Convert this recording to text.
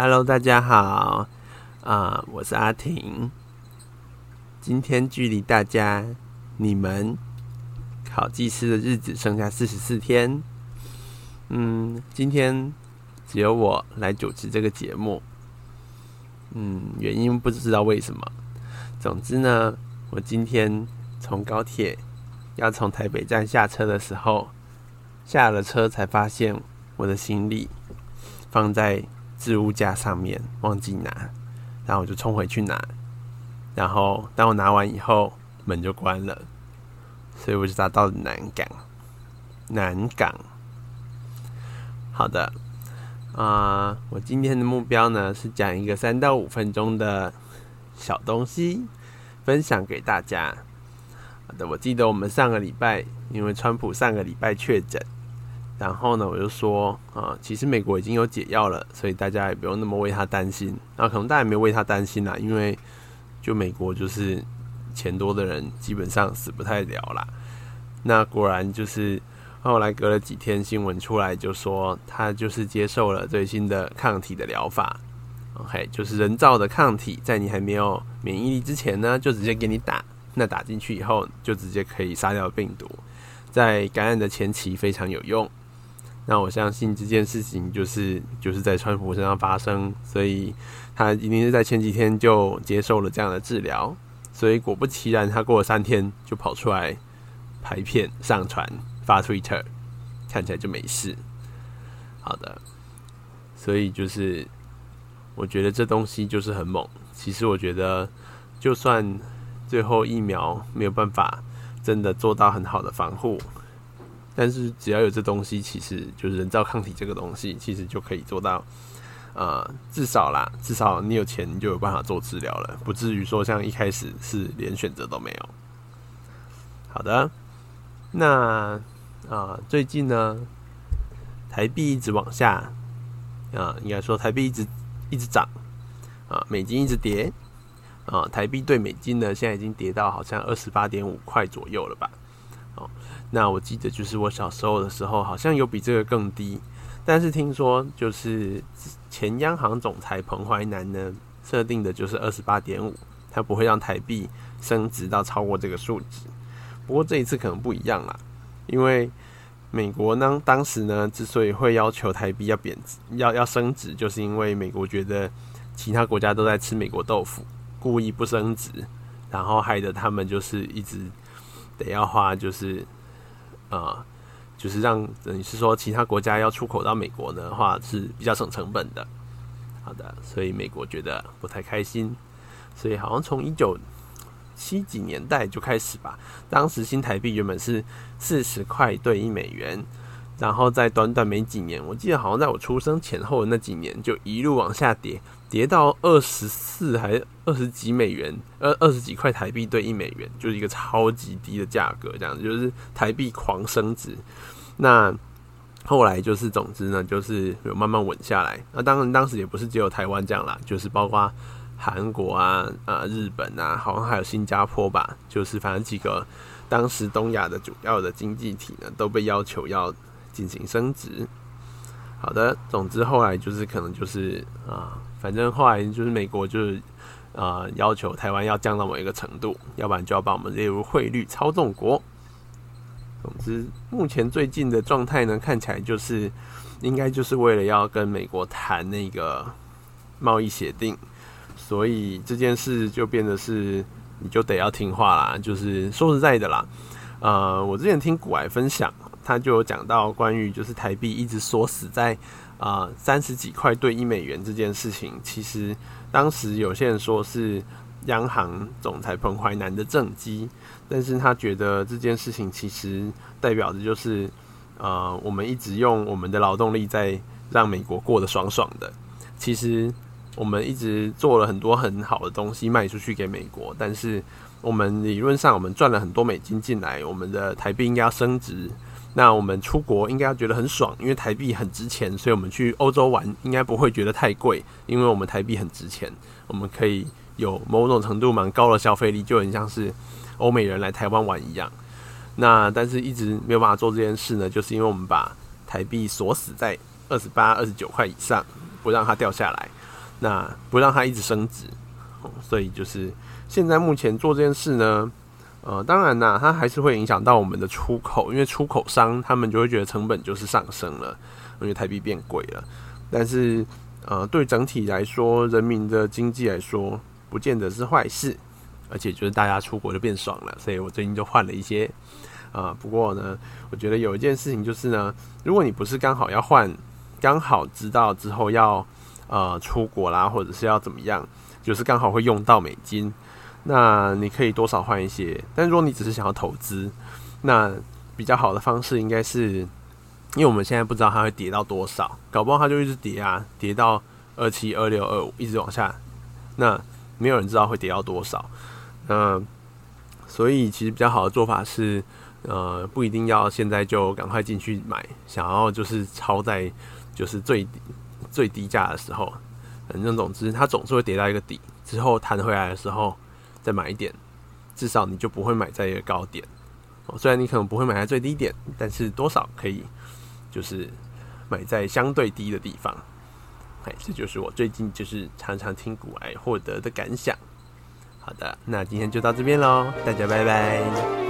Hello，大家好，啊，我是阿婷。今天距离大家你们考技师的日子剩下四十四天。嗯，今天只有我来主持这个节目。嗯，原因不知道为什么。总之呢，我今天从高铁要从台北站下车的时候，下了车才发现我的行李放在置物架上面，忘记拿，然后我就冲回去拿。然后当我拿完以后，门就关了，所以我就达到了南港。南港，好的，啊，我今天的目标呢是讲一个三到五分钟的小东西，分享给大家。好的，我记得我们上个礼拜，因为川普上个礼拜确诊，然后呢，我就说啊，其实美国已经有解药了，所以大家也不用那么为他担心。然后可能大家也没有为他担心啦，因为。就美国就是钱多的人基本上死不太了啦。那果然就是后来隔了几天新闻出来就说他就是接受了最新的抗体的疗法，OK，就是人造的抗体，在你还没有免疫力之前呢，就直接给你打，那打进去以后就直接可以杀掉病毒，在感染的前期非常有用。那我相信这件事情就是就是在川普身上发生，所以他一定是在前几天就接受了这样的治疗，所以果不其然，他过了三天就跑出来拍片上传发 Twitter，看起来就没事。好的，所以就是我觉得这东西就是很猛。其实我觉得，就算最后疫苗没有办法真的做到很好的防护。但是只要有这东西，其实就是人造抗体这个东西，其实就可以做到，呃，至少啦，至少你有钱，你就有办法做治疗了，不至于说像一开始是连选择都没有。好的，那啊，最近呢，台币一直往下，啊，应该说台币一直一直涨，啊，美金一直跌，啊，台币对美金呢，现在已经跌到好像二十八点五块左右了吧。那我记得就是我小时候的时候，好像有比这个更低，但是听说就是前央行总裁彭淮南呢设定的就是二十八点五，他不会让台币升值到超过这个数值。不过这一次可能不一样啦，因为美国呢当时呢之所以会要求台币要贬值、要要升值，就是因为美国觉得其他国家都在吃美国豆腐，故意不升值，然后害得他们就是一直得要花就是。啊，就是让等于是说，其他国家要出口到美国的话是比较省成本的。好的，所以美国觉得不太开心，所以好像从一九七几年代就开始吧，当时新台币原本是四十块兑一美元。然后在短短没几年，我记得好像在我出生前后的那几年，就一路往下跌，跌到二十四还是二十几美元，二二十几块台币兑一美元，就是一个超级低的价格，这样子就是台币狂升值。那后来就是，总之呢，就是有慢慢稳下来。那当然，当时也不是只有台湾这样啦，就是包括韩国啊、啊日本啊，好像还有新加坡吧，就是反正几个当时东亚的主要的经济体呢，都被要求要。进行升值，好的。总之后来就是可能就是啊，反正后来就是美国就是啊，要求台湾要降到某一个程度，要不然就要把我们列入汇率操纵国。总之，目前最近的状态呢，看起来就是应该就是为了要跟美国谈那个贸易协定，所以这件事就变得是你就得要听话啦。就是说实在的啦，呃，我之前听古埃分享。他就有讲到关于就是台币一直锁死在啊三十几块兑一美元这件事情，其实当时有些人说是央行总裁彭淮南的政绩，但是他觉得这件事情其实代表的就是呃我们一直用我们的劳动力在让美国过得爽爽的，其实我们一直做了很多很好的东西卖出去给美国，但是我们理论上我们赚了很多美金进来，我们的台币应该要升值。那我们出国应该要觉得很爽，因为台币很值钱，所以我们去欧洲玩应该不会觉得太贵，因为我们台币很值钱，我们可以有某种程度蛮高的消费力，就很像是欧美人来台湾玩一样。那但是一直没有办法做这件事呢，就是因为我们把台币锁死在二十八、二十九块以上，不让它掉下来。那不让它一直升值。所以就是现在目前做这件事呢，呃，当然啦，它还是会影响到我们的出口，因为出口商他们就会觉得成本就是上升了，因为台币变贵了。但是，呃，对整体来说，人民的经济来说，不见得是坏事，而且就是大家出国就变爽了。所以我最近就换了一些，啊，不过呢，我觉得有一件事情就是呢，如果你不是刚好要换，刚好知道之后要呃出国啦，或者是要怎么样。就是刚好会用到美金，那你可以多少换一些。但如果你只是想要投资，那比较好的方式应该是，因为我们现在不知道它会跌到多少，搞不好它就一直跌啊，跌到二七、二六、二五，一直往下。那没有人知道会跌到多少。那所以其实比较好的做法是，呃，不一定要现在就赶快进去买，想要就是抄在就是最最低价的时候。反正总之，它总是会跌到一个底，之后弹回来的时候再买一点，至少你就不会买在一个高点哦。虽然你可能不会买在最低点，但是多少可以就是买在相对低的地方。哎，这就是我最近就是常常听股来获得的感想。好的，那今天就到这边喽，大家拜拜。